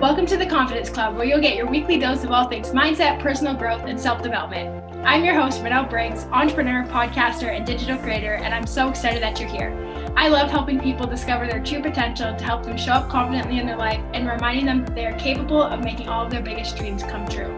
Welcome to the Confidence Club, where you'll get your weekly dose of all things mindset, personal growth, and self development. I'm your host, Manel Briggs, entrepreneur, podcaster, and digital creator, and I'm so excited that you're here. I love helping people discover their true potential to help them show up confidently in their life and reminding them that they are capable of making all of their biggest dreams come true.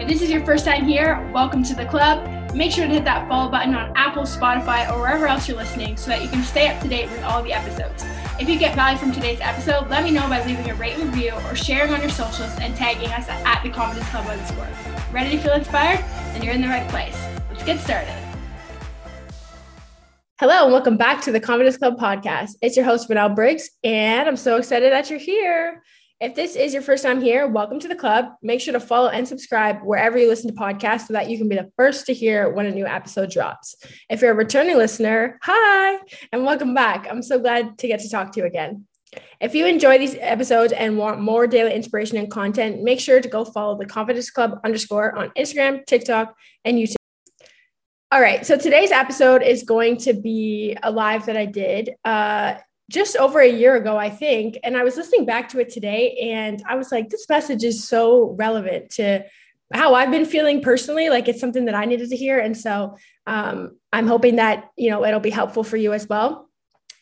If this is your first time here, welcome to the club. Make sure to hit that follow button on Apple, Spotify, or wherever else you're listening so that you can stay up to date with all the episodes. If you get value from today's episode, let me know by leaving a rate review or sharing on your socials and tagging us at the Confidence Club underscore. Ready to feel inspired? Then you're in the right place. Let's get started. Hello, and welcome back to the Confidence Club podcast. It's your host, Manel Briggs, and I'm so excited that you're here. If this is your first time here, welcome to the club. Make sure to follow and subscribe wherever you listen to podcasts so that you can be the first to hear when a new episode drops. If you're a returning listener, hi, and welcome back. I'm so glad to get to talk to you again. If you enjoy these episodes and want more daily inspiration and content, make sure to go follow the Confidence Club underscore on Instagram, TikTok, and YouTube. All right, so today's episode is going to be a live that I did. Uh, just over a year ago, I think. And I was listening back to it today and I was like, this message is so relevant to how I've been feeling personally. Like it's something that I needed to hear. And so um, I'm hoping that, you know, it'll be helpful for you as well.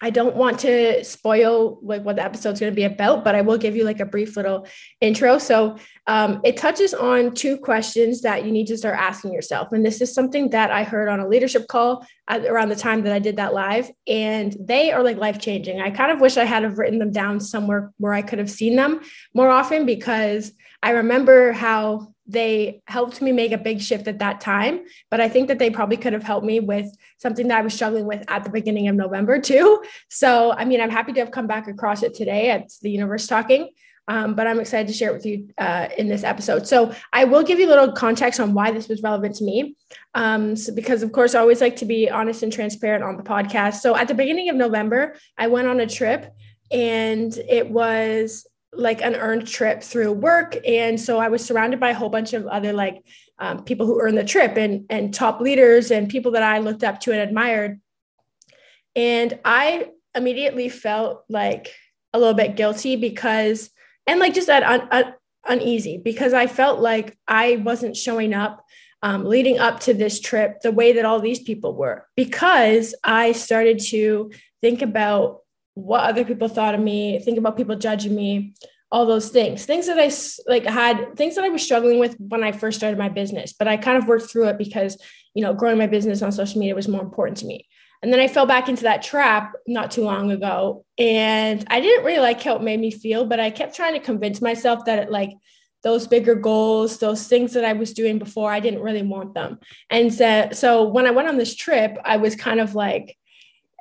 I don't want to spoil like what the episode's going to be about, but I will give you like a brief little intro. So um, it touches on two questions that you need to start asking yourself, and this is something that I heard on a leadership call at, around the time that I did that live, and they are like life changing. I kind of wish I had have written them down somewhere where I could have seen them more often because I remember how they helped me make a big shift at that time but i think that they probably could have helped me with something that i was struggling with at the beginning of november too. So i mean i'm happy to have come back across it today at the universe talking um, but i'm excited to share it with you uh, in this episode. So i will give you a little context on why this was relevant to me um, so because of course i always like to be honest and transparent on the podcast. So at the beginning of november i went on a trip and it was like an earned trip through work. And so i was surrounded by a whole bunch of other like um, people who earned the trip and and top leaders and people that i looked up to and admired. And i immediately felt like a little bit guilty because and like just that un, un, uneasy because i felt like i wasn't showing up um, leading up to this trip the way that all these people were because i started to think about what other people thought of me, think about people judging me, all those things, things that I like had, things that I was struggling with when I first started my business. But I kind of worked through it because, you know, growing my business on social media was more important to me. And then I fell back into that trap not too long ago. And I didn't really like how it made me feel, but I kept trying to convince myself that it like, those bigger goals, those things that I was doing before, I didn't really want them. And so, so when I went on this trip, I was kind of like,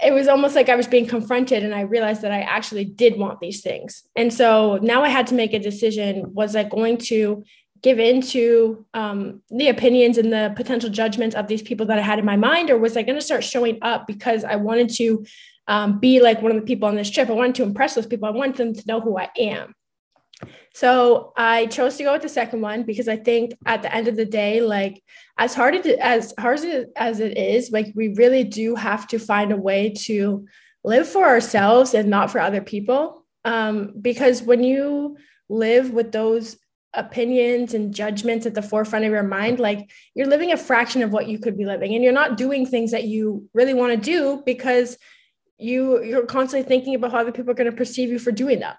it was almost like I was being confronted and I realized that I actually did want these things. And so now I had to make a decision was I going to give in to um, the opinions and the potential judgments of these people that I had in my mind, or was I going to start showing up because I wanted to um, be like one of the people on this trip? I wanted to impress those people, I wanted them to know who I am. So I chose to go with the second one because I think at the end of the day, like as hard as hard as it is, like we really do have to find a way to live for ourselves and not for other people. Um, because when you live with those opinions and judgments at the forefront of your mind, like you're living a fraction of what you could be living, and you're not doing things that you really want to do because you you're constantly thinking about how other people are going to perceive you for doing that.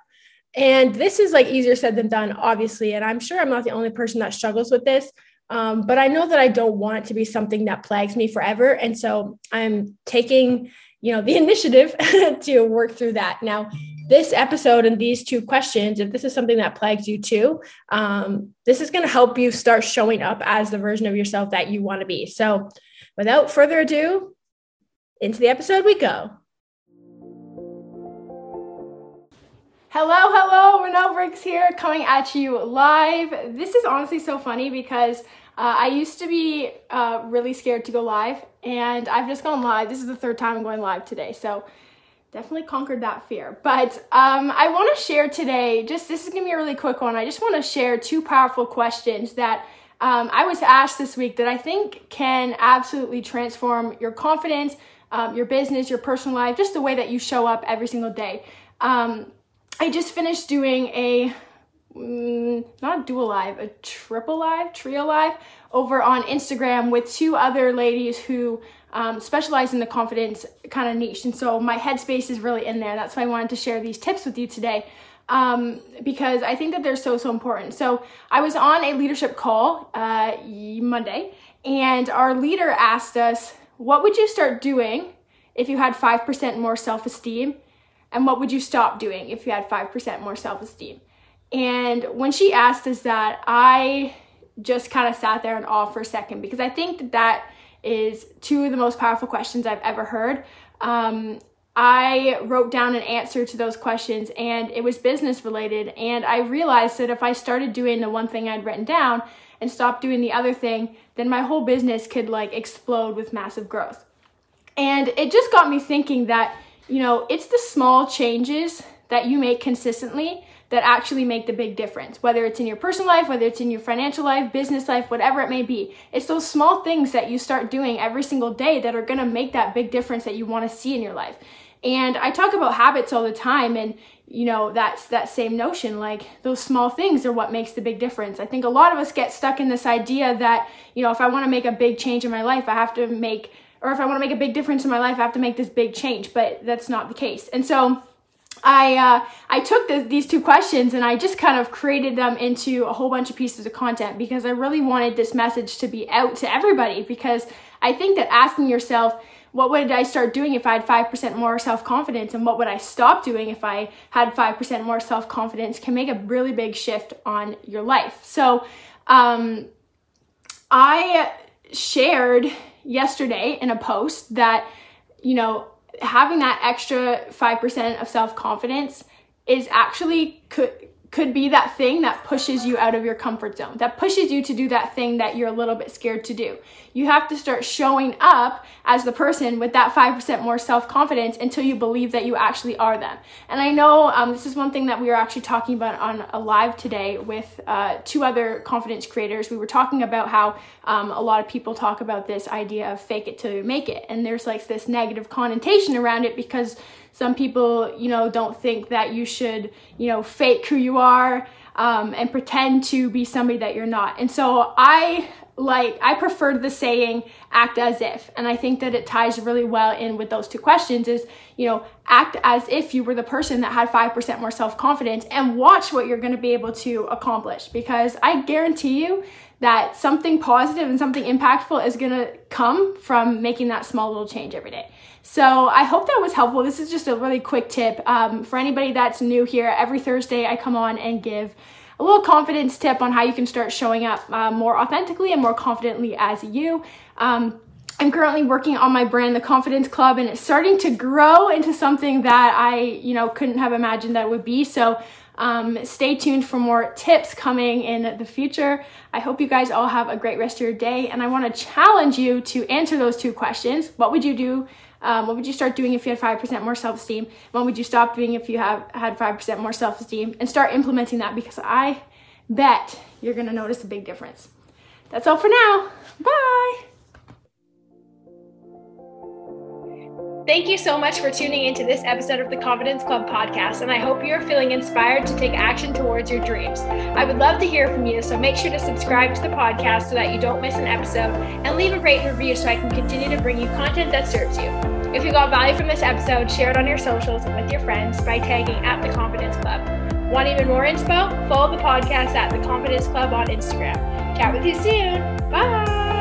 And this is like easier said than done, obviously. And I'm sure I'm not the only person that struggles with this. Um, but I know that I don't want it to be something that plagues me forever. And so I'm taking, you know, the initiative to work through that. Now, this episode and these two questions, if this is something that plagues you too, um, this is going to help you start showing up as the version of yourself that you want to be. So without further ado, into the episode we go. Hello, hello, Manel Briggs here coming at you live. This is honestly so funny because uh, I used to be uh, really scared to go live and I've just gone live. This is the third time I'm going live today. So definitely conquered that fear. But um, I want to share today, just this is going to be a really quick one. I just want to share two powerful questions that um, I was asked this week that I think can absolutely transform your confidence, um, your business, your personal life, just the way that you show up every single day. I just finished doing a mm, not dual live, a triple live, trio live over on Instagram with two other ladies who um, specialize in the confidence kind of niche. And so my headspace is really in there. That's why I wanted to share these tips with you today um, because I think that they're so, so important. So I was on a leadership call uh, Monday, and our leader asked us, What would you start doing if you had 5% more self esteem? And what would you stop doing if you had 5% more self esteem? And when she asked us that, I just kind of sat there in awe for a second because I think that that is two of the most powerful questions I've ever heard. Um, I wrote down an answer to those questions and it was business related. And I realized that if I started doing the one thing I'd written down and stopped doing the other thing, then my whole business could like explode with massive growth. And it just got me thinking that, you know, it's the small changes that you make consistently that actually make the big difference, whether it's in your personal life, whether it's in your financial life, business life, whatever it may be. It's those small things that you start doing every single day that are gonna make that big difference that you wanna see in your life. And I talk about habits all the time and you know that's that same notion like those small things are what makes the big difference. I think a lot of us get stuck in this idea that you know if I want to make a big change in my life I have to make or if I want to make a big difference in my life I have to make this big change, but that's not the case. And so I uh, I took the, these two questions and I just kind of created them into a whole bunch of pieces of content because I really wanted this message to be out to everybody because I think that asking yourself what would I start doing if I had 5% more self confidence? And what would I stop doing if I had 5% more self confidence can make a really big shift on your life. So, um, I shared yesterday in a post that, you know, having that extra 5% of self confidence is actually could could be that thing that pushes you out of your comfort zone, that pushes you to do that thing that you're a little bit scared to do. You have to start showing up as the person with that 5% more self confidence until you believe that you actually are them. And I know um, this is one thing that we were actually talking about on a live today with uh, two other confidence creators. We were talking about how um, a lot of people talk about this idea of fake it till you make it. And there's like this negative connotation around it because some people, you know, don't think that you should, you know, fake who you are um, and pretend to be somebody that you're not. And so I like I preferred the saying act as if. And I think that it ties really well in with those two questions is, you know, act as if you were the person that had 5% more self-confidence and watch what you're going to be able to accomplish because I guarantee you that something positive and something impactful is going to come from making that small little change every day. So I hope that was helpful. This is just a really quick tip um, for anybody that's new here. Every Thursday, I come on and give a little confidence tip on how you can start showing up uh, more authentically and more confidently as you. Um, I'm currently working on my brand, The Confidence Club, and it's starting to grow into something that I, you know, couldn't have imagined that would be. So um, stay tuned for more tips coming in the future. I hope you guys all have a great rest of your day, and I want to challenge you to answer those two questions. What would you do um, what would you start doing if you had 5% more self esteem? What would you stop doing if you have had 5% more self esteem? And start implementing that because I bet you're going to notice a big difference. That's all for now. Bye. Thank you so much for tuning into this episode of the Confidence Club podcast, and I hope you're feeling inspired to take action towards your dreams. I would love to hear from you, so make sure to subscribe to the podcast so that you don't miss an episode, and leave a rate and review so I can continue to bring you content that serves you. If you got value from this episode, share it on your socials and with your friends by tagging at the Confidence Club. Want even more info? Follow the podcast at the Confidence Club on Instagram. Chat with you soon. Bye.